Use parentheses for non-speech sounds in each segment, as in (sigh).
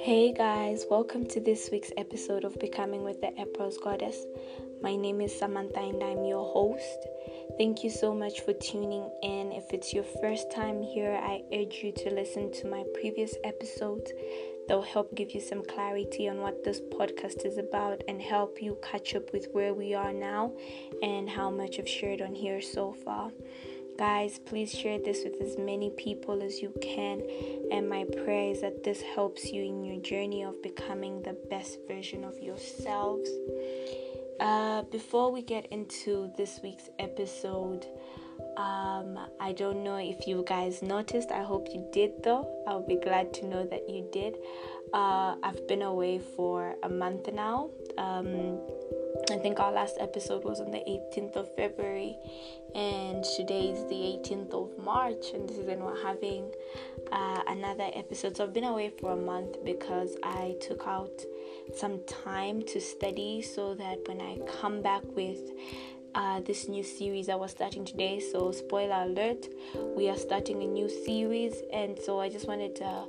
Hey guys, welcome to this week's episode of Becoming with the April's Goddess. My name is Samantha and I'm your host. Thank you so much for tuning in. If it's your first time here, I urge you to listen to my previous episodes. They'll help give you some clarity on what this podcast is about and help you catch up with where we are now and how much I've shared on here so far. Guys, please share this with as many people as you can. And my prayer is that this helps you in your journey of becoming the best version of yourselves. Uh, before we get into this week's episode, um, I don't know if you guys noticed. I hope you did, though. I'll be glad to know that you did. Uh, I've been away for a month now. Um, I think our last episode was on the 18th of February, and today is the 18th of March, and this is when we're having uh, another episode. So I've been away for a month because I took out some time to study so that when I come back with uh, this new series I was starting today. So, spoiler alert, we are starting a new series, and so I just wanted to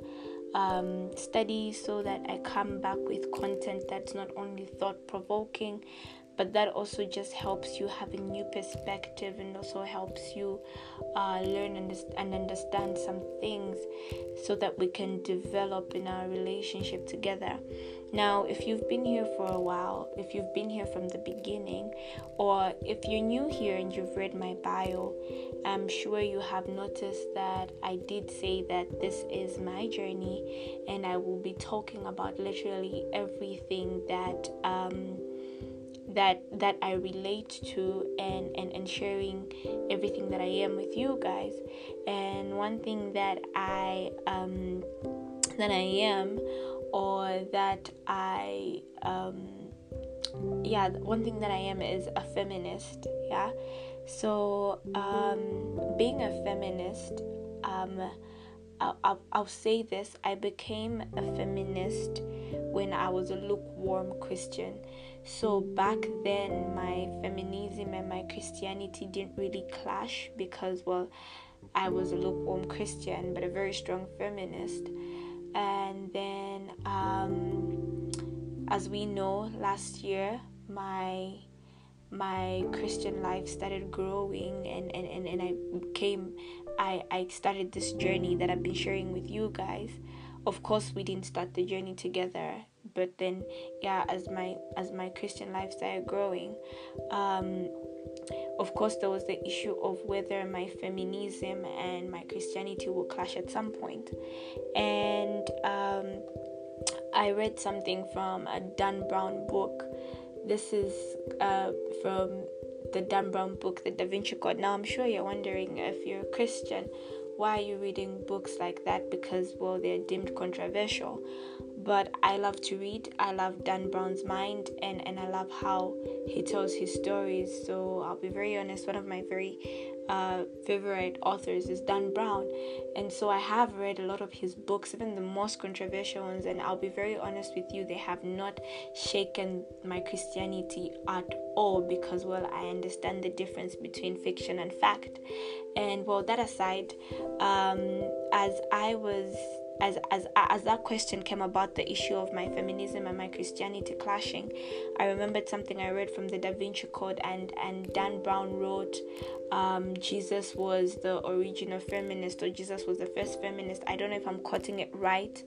um, study so that I come back with content that's not only thought provoking but that also just helps you have a new perspective and also helps you uh, learn and, and understand some things so that we can develop in our relationship together. Now, if you've been here for a while, if you've been here from the beginning, or if you're new here and you've read my bio, I'm sure you have noticed that I did say that this is my journey and I will be talking about literally everything that. Um, that that I relate to and, and and sharing everything that I am with you guys. And one thing that I um that I am or that I um yeah, one thing that I am is a feminist, yeah. So um being a feminist um I'll, I'll, I'll say this I became a feminist when I was a lukewarm Christian. So back then, my feminism and my Christianity didn't really clash because, well, I was a lukewarm Christian but a very strong feminist. And then, um, as we know, last year, my my Christian life started growing and, and, and, and I came I, I started this journey that I've been sharing with you guys. Of course we didn't start the journey together but then yeah as my as my christian life growing um of course there was the issue of whether my feminism and my christianity will clash at some point. And um i read something from a dan brown book. This is uh from the dan brown book the da vinci code. Now i'm sure you're wondering if you're a christian why are you reading books like that? Because well they're deemed controversial but I love to read. I love Dan Brown's mind and, and I love how he tells his stories. So I'll be very honest, one of my very uh, favorite authors is Dan Brown. And so I have read a lot of his books, even the most controversial ones. And I'll be very honest with you, they have not shaken my Christianity at all because, well, I understand the difference between fiction and fact. And well, that aside, um, as I was as as as that question came about the issue of my feminism and my Christianity clashing, I remembered something I read from the Da Vinci Code and and Dan Brown wrote um, Jesus was the original feminist or Jesus was the first feminist. I don't know if I'm quoting it right.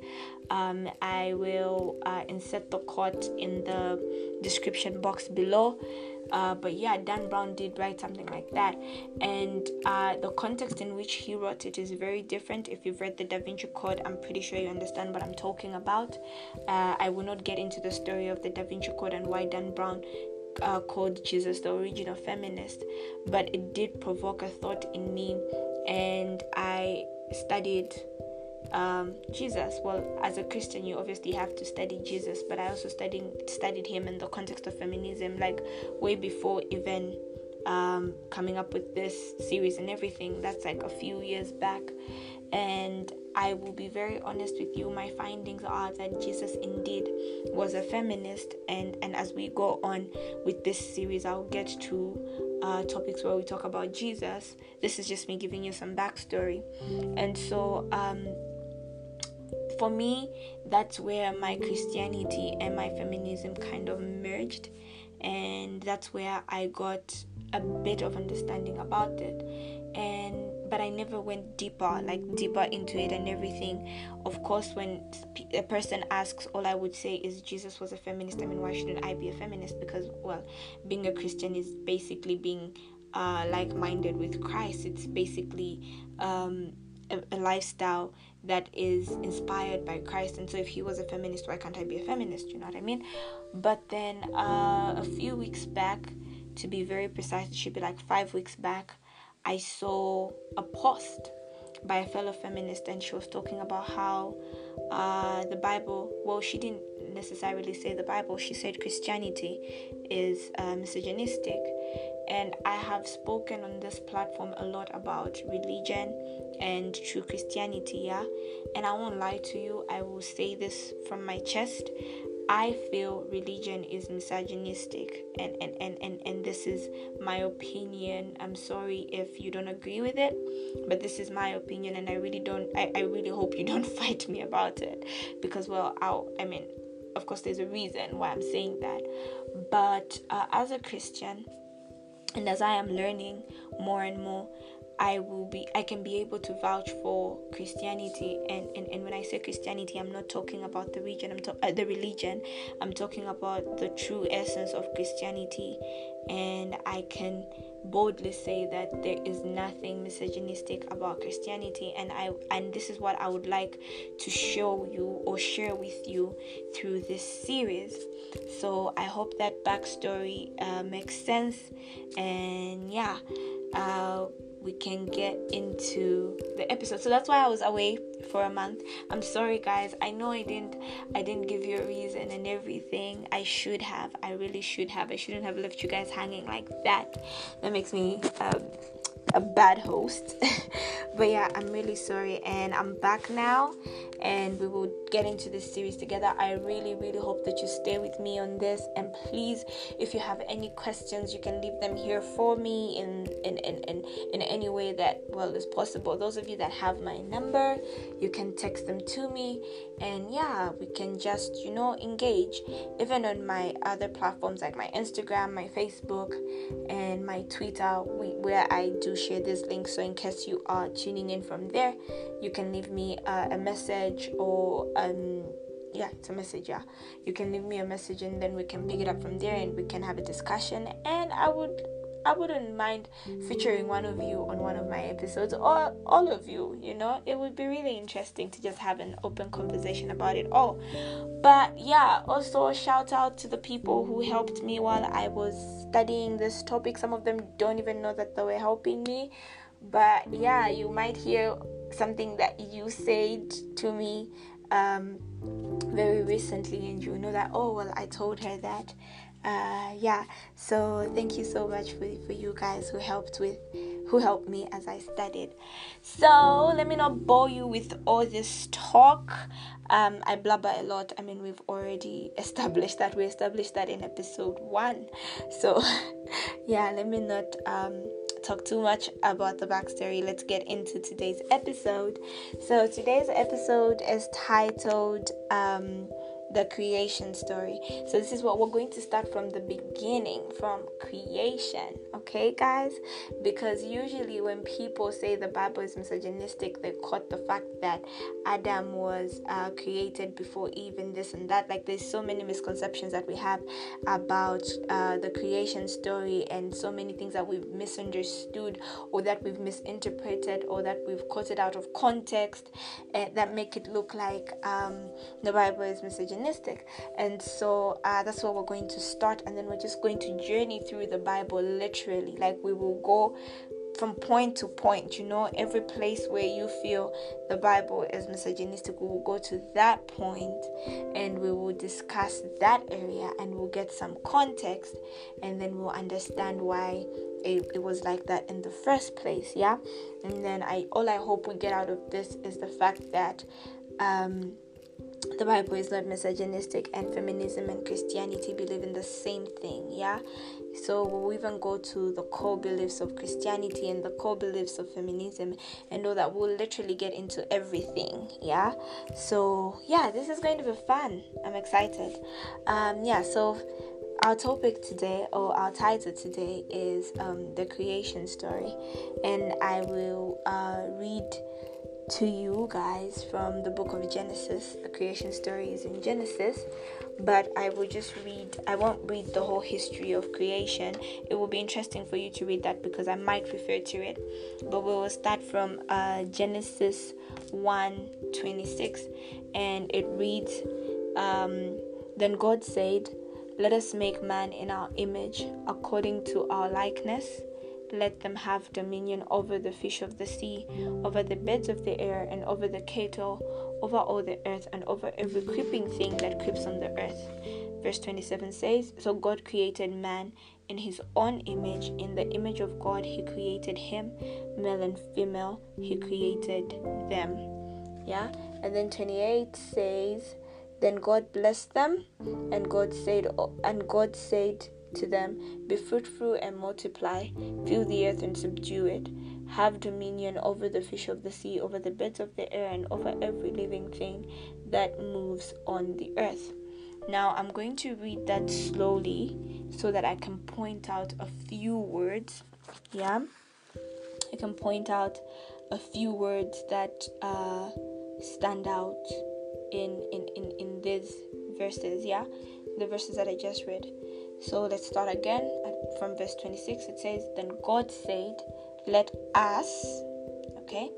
Um, I will uh, insert the quote in the description box below. Uh, but yeah, Dan Brown did write something like that, and uh, the context in which he wrote it is very different. If you've read the Da Vinci Code, I'm pretty sure you understand what I'm talking about. Uh, I will not get into the story of the Da Vinci Code and why Dan Brown uh, called Jesus the original feminist, but it did provoke a thought in me, and I studied um, Jesus. Well, as a Christian, you obviously have to study Jesus, but I also studied studied him in the context of feminism, like way before even um, coming up with this series and everything. That's like a few years back. And I will be very honest with you. My findings are that Jesus indeed was a feminist, and and as we go on with this series, I'll get to uh, topics where we talk about Jesus. This is just me giving you some backstory, and so um, for me, that's where my Christianity and my feminism kind of merged, and that's where I got a bit of understanding about it and but I never went deeper, like deeper into it and everything. Of course, when a person asks, all I would say is Jesus was a feminist. I mean, why shouldn't I be a feminist? Because, well, being a Christian is basically being uh, like minded with Christ. It's basically um, a, a lifestyle that is inspired by Christ. And so, if he was a feminist, why can't I be a feminist? You know what I mean? But then, uh, a few weeks back, to be very precise, it should be like five weeks back, I saw a post by a fellow feminist, and she was talking about how uh, the Bible, well, she didn't necessarily say the Bible, she said Christianity is uh, misogynistic. And I have spoken on this platform a lot about religion and true Christianity, yeah. And I won't lie to you, I will say this from my chest. I feel religion is misogynistic and, and, and, and, and this is my opinion. I'm sorry if you don't agree with it, but this is my opinion and I really don't I, I really hope you don't (laughs) fight me about it because well I'll, I mean of course there's a reason why I'm saying that. But uh, as a Christian and as I am learning more and more I will be I can be able to vouch for Christianity. And and, and when I say Christianity I'm not talking about the region I'm to, uh, the religion. I'm talking about the true essence of Christianity. And I can boldly say that there is nothing misogynistic about Christianity. And I and this is what I would like to show you or share with you through this series. So I hope that backstory uh, makes sense. And yeah uh, we can get into the episode. So that's why I was away for a month. I'm sorry guys. I know I didn't I didn't give you a reason and everything. I should have. I really should have. I shouldn't have left you guys hanging like that. That makes me um, a bad host. (laughs) but yeah, I'm really sorry and I'm back now and we will get into this series together. I really, really hope that you stay with me on this. And please, if you have any questions, you can leave them here for me in in, in, in, in any way that well is possible. Those of you that have my number, you can text them to me and yeah, we can just, you know, engage. Even on my other platforms like my Instagram, my Facebook, and my Twitter, where I do share this link. So in case you are tuning in from there, you can leave me uh, a message or um yeah it's a message yeah you can leave me a message and then we can pick it up from there and we can have a discussion and i would I wouldn't mind featuring one of you on one of my episodes or all of you, you know. It would be really interesting to just have an open conversation about it all. But yeah, also shout out to the people who helped me while I was studying this topic. Some of them don't even know that they were helping me. But yeah, you might hear something that you said to me um, very recently, and you know that, oh, well, I told her that. Uh, yeah, so thank you so much for, for you guys who helped with who helped me as I studied. So let me not bore you with all this talk. Um, I blabber a lot. I mean, we've already (laughs) established that. We established that in episode one. So (laughs) yeah, let me not um, talk too much about the backstory. Let's get into today's episode. So, today's episode is titled um, the creation story. So, this is what we're going to start from the beginning, from creation. Okay, guys? Because usually when people say the Bible is misogynistic, they quote the fact that Adam was uh, created before even this and that. Like, there's so many misconceptions that we have about uh, the creation story, and so many things that we've misunderstood, or that we've misinterpreted, or that we've quoted out of context uh, that make it look like um, the Bible is misogynistic And so uh, that's what we're going to start, and then we're just going to journey through the Bible literally. Like we will go from point to point, you know, every place where you feel the Bible is misogynistic, we will go to that point and we will discuss that area and we'll get some context and then we'll understand why it, it was like that in the first place yeah? And then i all i hope we get out of this is the fact that um the Bible is not misogynistic, and feminism and Christianity believe in the same thing. Yeah, so we'll even go to the core beliefs of Christianity and the core beliefs of feminism, and know that we'll literally get into everything. Yeah, so yeah, this is going to be fun. I'm excited. Um, yeah, so our topic today or our title today is um, the creation story and i will uh, read to you guys from the book of Genesis. The creation story is in Genesis, but I will just read, I won't read the whole history of creation. It will be interesting for you to read that because I might refer to it. But we will start from uh, Genesis 1 26, and it reads um, Then God said, Let us make man in our image, according to our likeness let them have dominion over the fish of the sea, over the birds of the air, and over the cattle, over all the earth, and over every creeping thing that creeps on the earth. Verse 27 says So God created man in his own image. In the image of God, he created him, male and female, he created them. Yeah, and then 28 says, Then God blessed them, and God said, and God said, to them, Be fruitful and multiply, fill the earth and subdue it. Have dominion over the fish of the sea, over the birds of the air, and over every living thing that moves on the earth. Now, I'm going to read that slowly so that I can point out a few words. Yeah, I can point out a few words that uh, stand out in, in, in, in these verses. Yeah, the verses that I just read. So let's start again from verse 26. It says, Then God said, Let us, okay,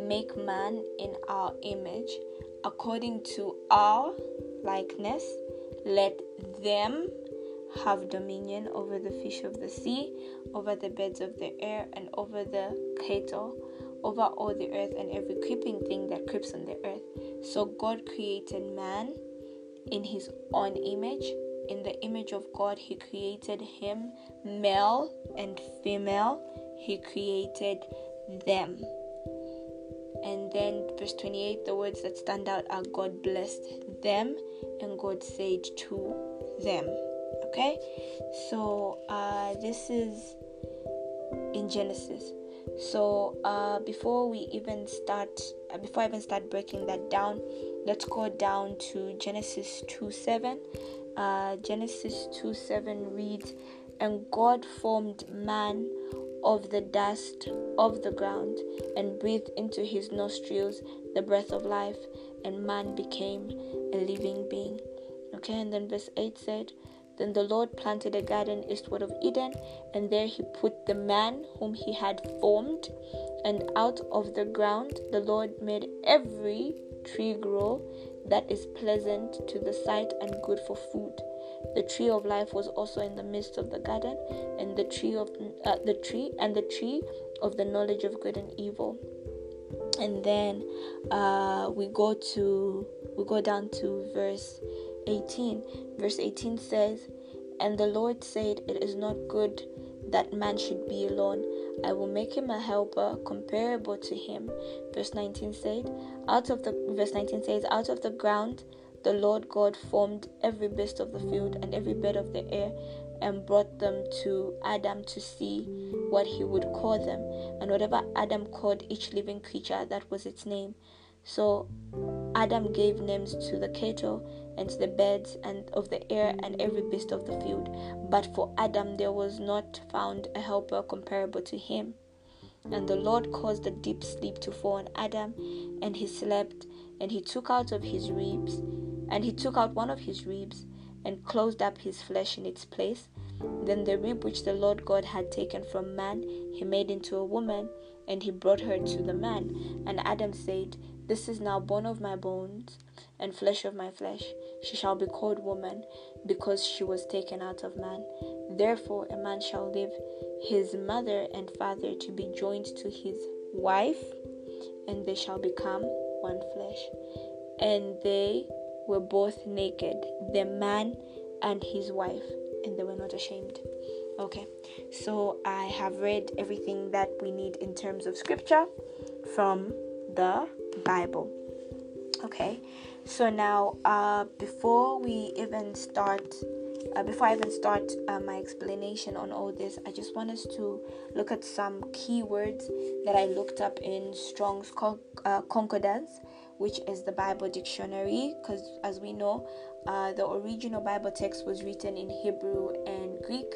make man in our image, according to our likeness. Let them have dominion over the fish of the sea, over the birds of the air, and over the cattle, over all the earth, and every creeping thing that creeps on the earth. So God created man in his own image in the image of God, He created him, male and female, He created them. And then, verse 28, the words that stand out are God blessed them and God said to them. Okay, so uh, this is in Genesis. So uh, before we even start, uh, before I even start breaking that down, let's go down to Genesis 2 7 uh, Genesis 2 7 reads, And God formed man of the dust of the ground and breathed into his nostrils the breath of life, and man became a living being. Okay, and then verse 8 said, Then the Lord planted a garden eastward of Eden, and there he put the man whom he had formed. And out of the ground the Lord made every tree grow that is pleasant to the sight and good for food. The tree of life was also in the midst of the garden, and the tree of uh, the tree and the tree of the knowledge of good and evil. And then uh, we go to we go down to verse 18. Verse 18 says, "And the Lord said, It is not good that man should be alone. I will make him a helper comparable to him. Verse 19 said, out of the verse 19 says, out of the ground the Lord God formed every beast of the field and every bird of the air and brought them to Adam to see what he would call them. And whatever Adam called each living creature, that was its name. So Adam gave names to the cattle and to the birds and of the air and every beast of the field. But for Adam there was not found a helper comparable to him. And the Lord caused a deep sleep to fall on Adam, and he slept, and he took out of his ribs, and he took out one of his ribs, and closed up his flesh in its place. Then the rib which the Lord God had taken from man, he made into a woman, and he brought her to the man. And Adam said, this is now bone of my bones and flesh of my flesh. She shall be called woman, because she was taken out of man. Therefore, a man shall leave his mother and father to be joined to his wife, and they shall become one flesh. And they were both naked, the man and his wife, and they were not ashamed. Okay, so I have read everything that we need in terms of scripture from the Bible. Okay, so now uh, before we even start uh, before I even start uh, my explanation on all this, I just want us to look at some keywords that I looked up in Strong's Con- uh, Concordance, which is the Bible dictionary. Because as we know, uh, the original Bible text was written in Hebrew and Greek,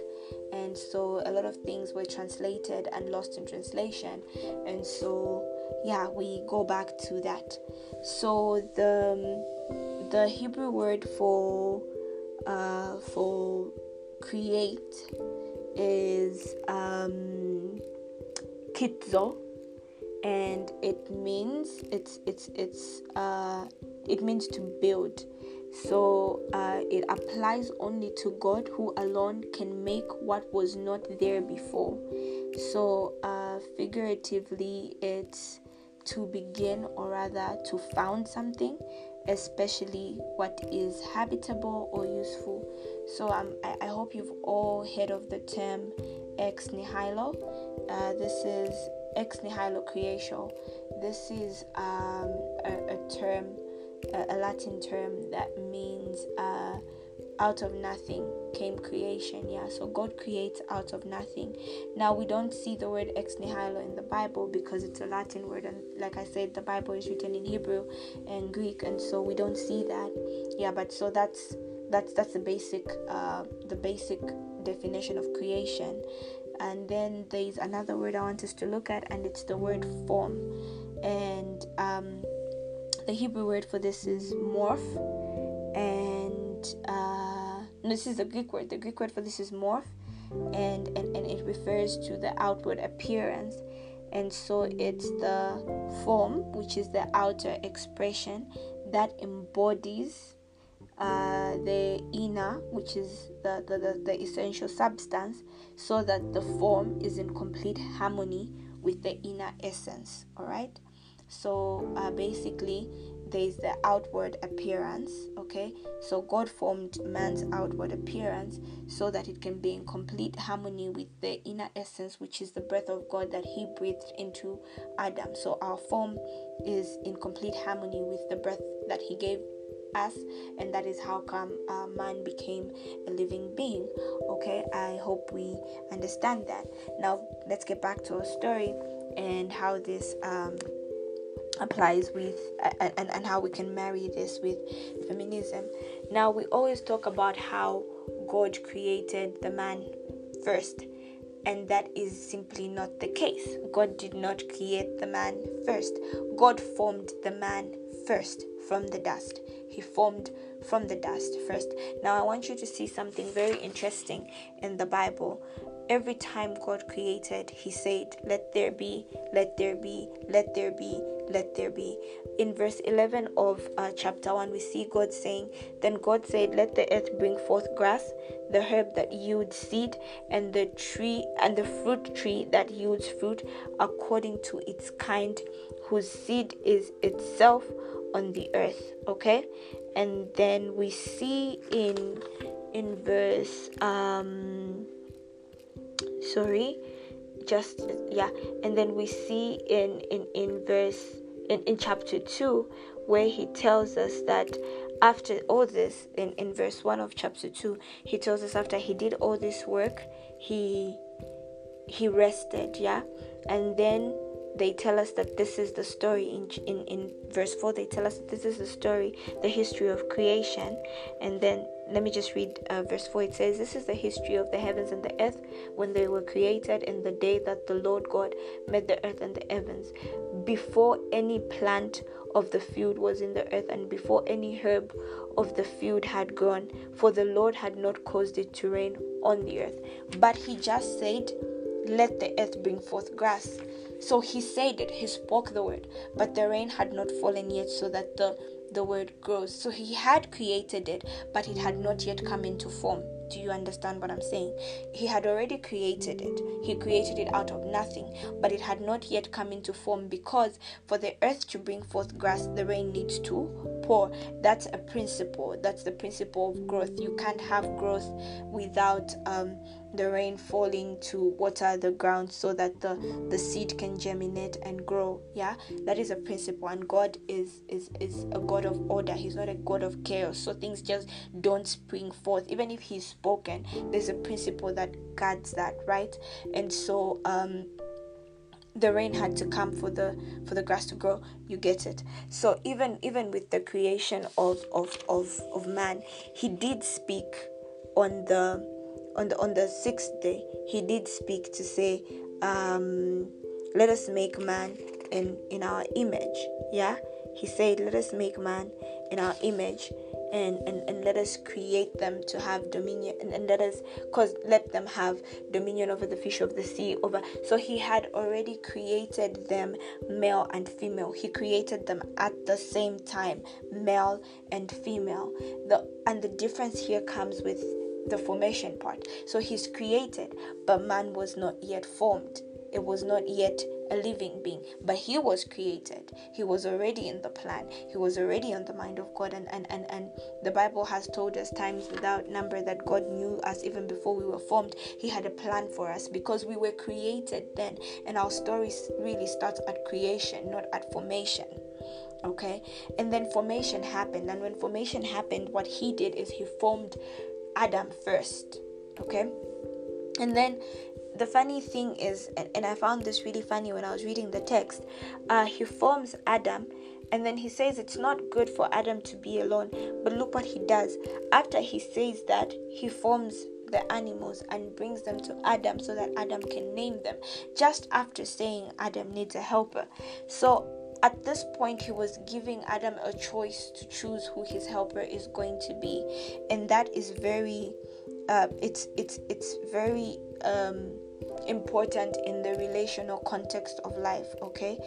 and so a lot of things were translated and lost in translation. And so, yeah, we go back to that. So the the Hebrew word for uh, for create is um, kitzo, and it means it's it's it's uh, it means to build. So uh, it applies only to God, who alone can make what was not there before. So uh, figuratively, it's to begin or rather to found something especially what is habitable or useful. So um, I, I hope you've all heard of the term ex nihilo. Uh, this is ex nihilo creation. This is um, a, a, term, a, a, Latin term that means uh, out of nothing came creation yeah. So god creates out of nothing. Now we don't see the word ex nihilo in the bible because it's a latin word and like i said the bible is written in hebrew and greek and so we don't see that yeah. But so that's that's that's the basic uh, the basic definition of creation. And then there's another word i want us to look at and it's the word form. And um, the hebrew word for this is morph and uh, this is the Greek word. The Greek word for this is morph, and, and, and it refers to the outward appearance. And so it's the form, which is the outer expression that embodies uh, the inner, which is the, the, the, the essential substance, so that the form is in complete harmony with the inner essence. All right. So uh, basically, there is the outward appearance okay? So god formed man's outward appearance so that it can be in complete harmony with the inner essence which is the breath of god that he breathed into adam. So our form is in complete harmony with the breath that he gave us and that is how come uh, man became a living being okay? I hope we understand that. Now let's get back to our story and how this um, applies with and, and, and how we can marry this with feminism. Now, we always talk about how God created the man first, and that is simply not the case. God did not create the man first, God formed the man first from the dust. He formed from the dust first. Now, I want you to see something very interesting in the Bible every time God created, He said, Let there be, let there be, let there be, let there be. In verse 11 of uh, chapter 1, we see God saying, Then God said, Let the earth bring forth grass, the herb that yields seed, and the tree and the fruit tree that yields fruit according to its kind, whose seed is itself on the earth. Okay? And then we see in in verse um sorry just yeah and then we see in in in verse in, in chapter 2 where he tells us that after all this in, in verse 1 of chapter 2 he tells us after he did all this work he he rested yeah? And then they tell us that this is the story in, in in verse 4 they tell us that this is the story the history of creation. And then let me just read uh, verse 4 it says this is the history of the heavens and the earth when they were created in the day that the lord god made the earth and the heavens before any plant of the field was in the earth and before any herb of the field had grown for the lord had not caused it to rain on the earth but he just said let the earth bring forth grass so he said it he spoke the word but the rain had not fallen yet so that the the word grows. So he had created it, but it had not yet come into form. Do you understand what I'm saying? He had already created it. He created it out of nothing, but it had not yet come into form because for the earth to bring forth grass, the rain needs to pour. that's a principle that's the principle of growth you can't have growth without um, the rain falling to water the ground so that the the seed can germinate and grow. Yeah? That is a principle and god is is is a god of order. He's not a god of chaos. So things just don't spring forth. Even if he's spoken there's a principle that guards that right? And so um the rain had to come for the for the grass to grow. You get it. So even even with the creation of of of, of man he did speak on the on the on the sixth day he did speak to say um let us make man in in our image. Yeah? He said let us make man in our image and, and, and let us create them to have dominion and, and let us cause let them have dominion over the fish of the sea over so he had already created them male and female. He created them at the same time male and female. The and the difference here comes with the formation part. So he's created, but man was not yet formed. It was not yet a living being, but he was created. He was already in the plan. He was already on the mind of God. And, and, and, and the Bible has told us times without number that God knew us even before we were formed. He had a plan for us because we were created then. And our story really starts at creation, not at formation okay and then formation happened and when formation happened what he did is he formed Adam first. Okay? And then the funny thing is, and, and I found this really funny when I was reading the text, uh, he forms Adam and then he says it's not good for Adam to be alone. But look what he does. After he says that, he forms the animals and brings them to Adam so that Adam can name them. Just after saying Adam needs a helper. So at this point, he was giving Adam a choice to choose who his helper is going to be, and that is very, uh, it's it's it's very um, important in the relational context of life. Okay,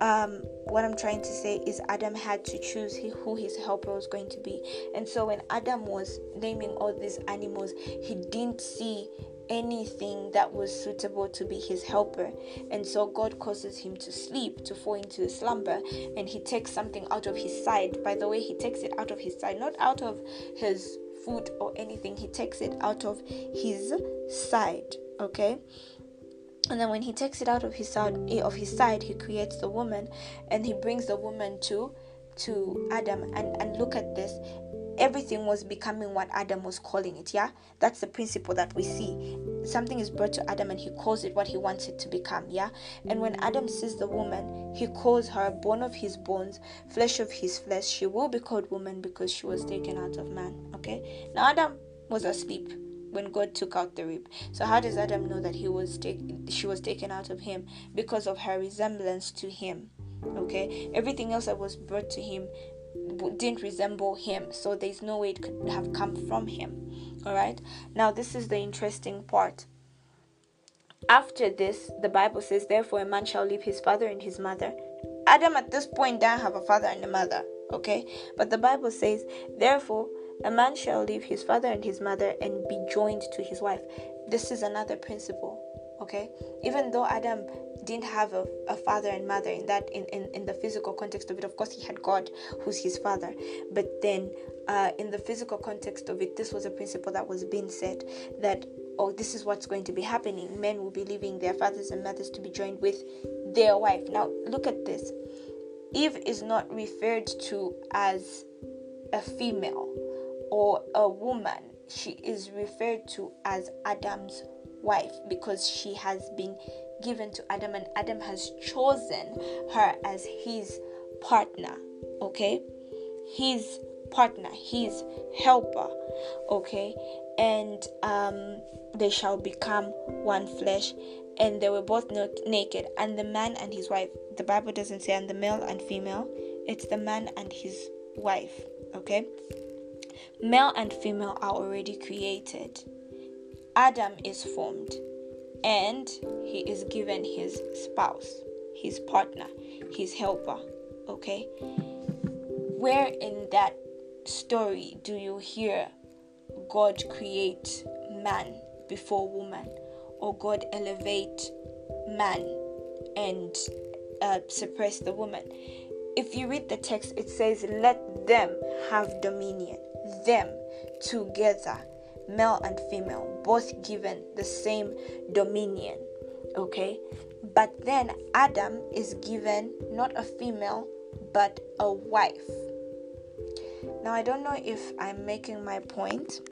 um, what I'm trying to say is Adam had to choose who his helper was going to be, and so when Adam was naming all these animals, he didn't see anything that was suitable to be his helper. And so God causes him to sleep, to fall into a slumber, and he takes something out of his side. By the way, he takes it out of his side, not out of his foot or anything, he takes it out of his side. Okay? And then when he takes it out of his side eh, of his side, he creates the woman and he brings the woman to to Adam and, and look at this everything was becoming what Adam was calling it. Yeah, that's the principle that we see. Something is brought to Adam and he calls it what he wants it to become. Yeah, and when Adam sees the woman, he calls her bone of his bones, flesh of his flesh. She will be called woman because she was taken out of man. Okay, now Adam was asleep when God took out the rib. So how does Adam know that he was she was taken out of him because of her resemblance to him? Okay, everything else that was brought to him didn't resemble him so there's no way it could have come from him all right now this is the interesting part. After this the bible says therefore a man shall leave his father and his mother. Adam at this point didn't have a father and a mother okay? But the bible says therefore a man shall leave his father and his mother and be joined to his wife. This is another principle okay? Even though adam didn't have a, a father and mother in that in, in, in the physical context of it of course he had god who's his father. But then uh, in the physical context of it this was a principle that was being said that oh this is what's going to be happening. Men will be leaving their fathers and mothers to be joined with their wife. Now look at this. Eve is not referred to as a female or a woman. She is referred to as adam's wife because she has been given to Adam, and Adam has chosen her as his partner. Okay, his partner, his helper. Okay, and um, they shall become one flesh. And they were both naked, and the man and his wife. The Bible doesn't say and the male and female. It's the man and his wife. Okay, male and female are already created. Adam is formed and he is given his spouse, his partner, his helper. Okay? Where in that story do you hear God create man before woman or God elevate man and uh, suppress the woman? if you read the text, it says, Let them have dominion. Them together, male and female, both given the same dominion. Okay? But then Adam is given not a female, but a wife. Now, I don't know if I'm making my point.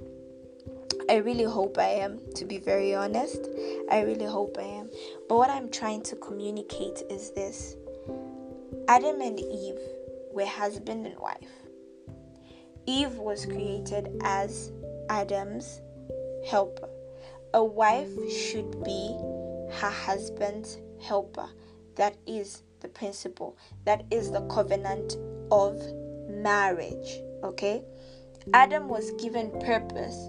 I really hope I am, to be very honest. I really hope I am. But what I'm trying to communicate is this Adam and Eve were husband and wife. Eve was created as Adam's helper. A wife should be her husband's helper. That is the principle. That is the covenant of marriage. Okay? Adam was given purpose,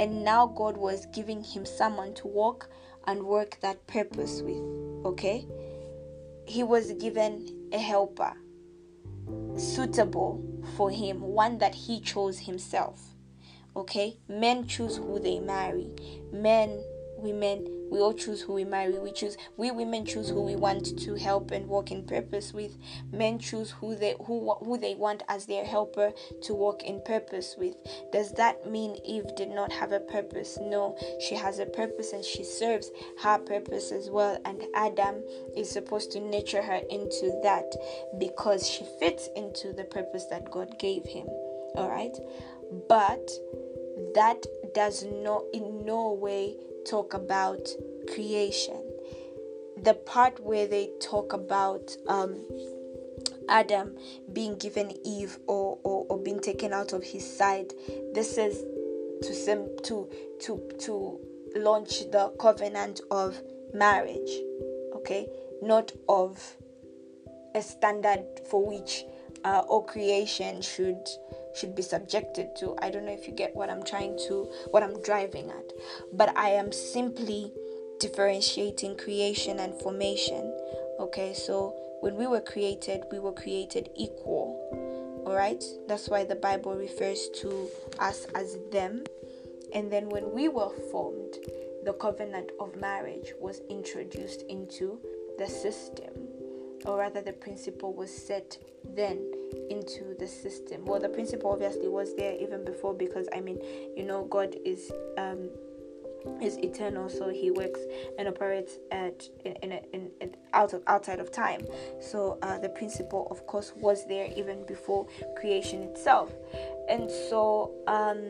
and now God was giving him someone to walk and work that purpose with. Okay? He was given a helper suitable for him, one that he chose himself. Okay? Men choose who they marry. Men, women, we all choose who we marry. We choose we women choose who we want to help and walk in purpose with. Men choose who they who who they want as their helper to walk in purpose with. Does that mean eve did not have a purpose? No. She has a purpose and she serves her purpose as well and adam is supposed to nurture her into that because she fits into the purpose that god gave him. All right? But that does not in no way talk about creation. The part where they talk about um, Adam being given Eve or, or, or being taken out of his side, this is to sim- to to to launch the covenant of marriage, okay, not of a standard for which uh, all creation should should be subjected to. I don't know if you get what I'm trying to, what I'm driving at, but I am simply differentiating creation and formation. Okay, so when we were created, we were created equal. All right, that's why the Bible refers to us as them. And then when we were formed, the covenant of marriage was introduced into the system, or rather, the principle was set then into the system. Well, the principle obviously was there even before because I mean, you know, God is um is eternal, so He works and operates at in, in, in, in out of outside of time. So uh, the principle, of course, was there even before creation itself, and so um,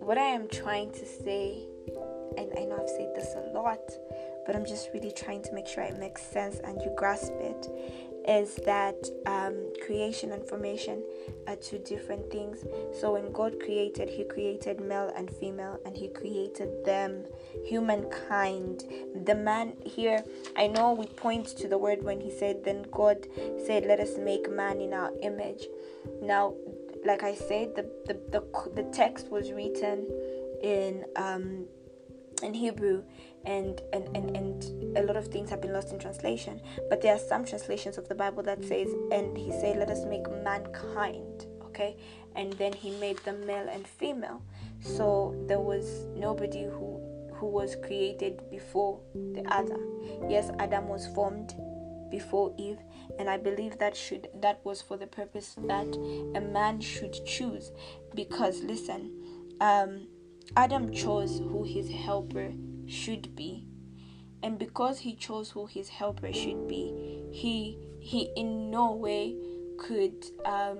what I am trying to say, and I know I've said this a lot, but I'm just really trying to make sure it makes sense and you grasp it is that um, creation and formation are two different things. So when God created, He created male and female, and He created them, humankind. The man here, I know we point to the word when He said, Then God said, Let us make man in our image. Now, like I said, the the the, the text was written in um, in Hebrew and, and and and a lot of things have been lost in translation but there are some translations of the bible that says and he said let us make mankind okay? And then he made them male and female. So there was nobody who who was created before the other yes adam was formed before eve and i believe that should that was for the purpose that a man should choose because listen um adam chose who his helper should be. And because he chose who his helper should be he he in no way could um,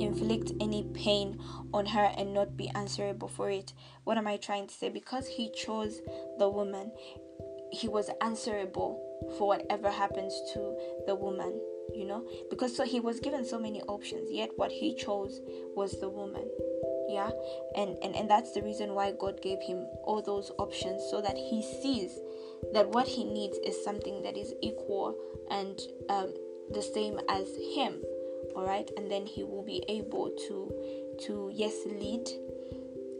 inflict any pain on her and not be answerable for it. What am i trying to say? Because he chose the woman he was answerable for whatever happens to the woman you know? Because so he was given so many options yet what he chose was the woman yeah. And, and and that's the reason why god gave him all those options so that he sees that what he needs is something that is equal and um, the same as him. All right and then he will be able to to yes lead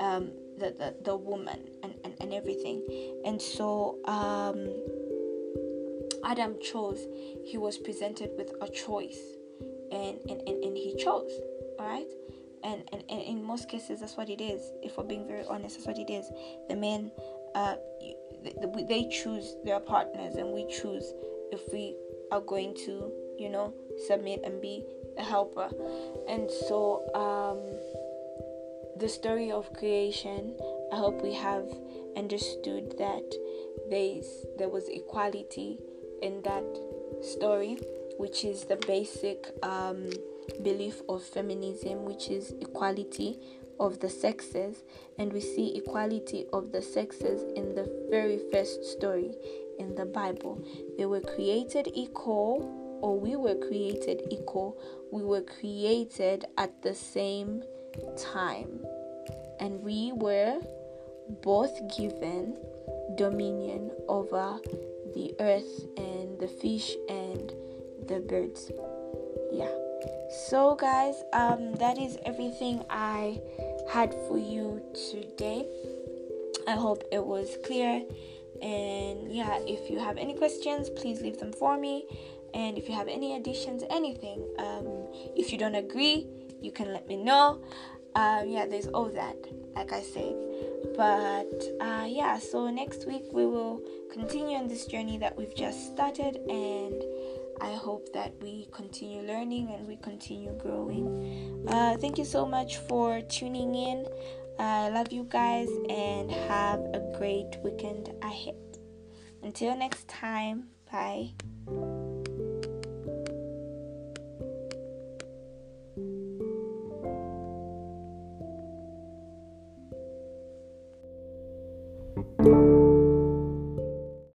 um, the, the the woman and, and and everything. And so um adam chose he was presented with a choice. And and, and, and he chose. All right and, and, and in most cases that's what it is if we're being very honest that's what it is the men uh they choose their partners and we choose if we are going to, you know, submit and be a helper. And so, um, the story of creation, I hope we have understood that there's there was equality in that story, which is the basic um, belief of feminism, which is equality of the sexes, and we see equality of the sexes in the very first story in the Bible. They were created equal, or we were created equal. We were created at the same time, and we were both given dominion over the earth and the fish and the birds. Yeah. So guys, um that is everything I had for you today. I hope it was clear. And yeah, if you have any questions, please leave them for me. And if you have any additions, anything, um, if you don't agree, you can let me know. Um, yeah, there's all that, like I said. But uh, yeah, so next week we will continue on this journey that we've just started, and I hope that we continue learning and we continue growing. Uh, thank you so much for tuning in. I love you guys and have a great weekend ahead. Until next time, bye.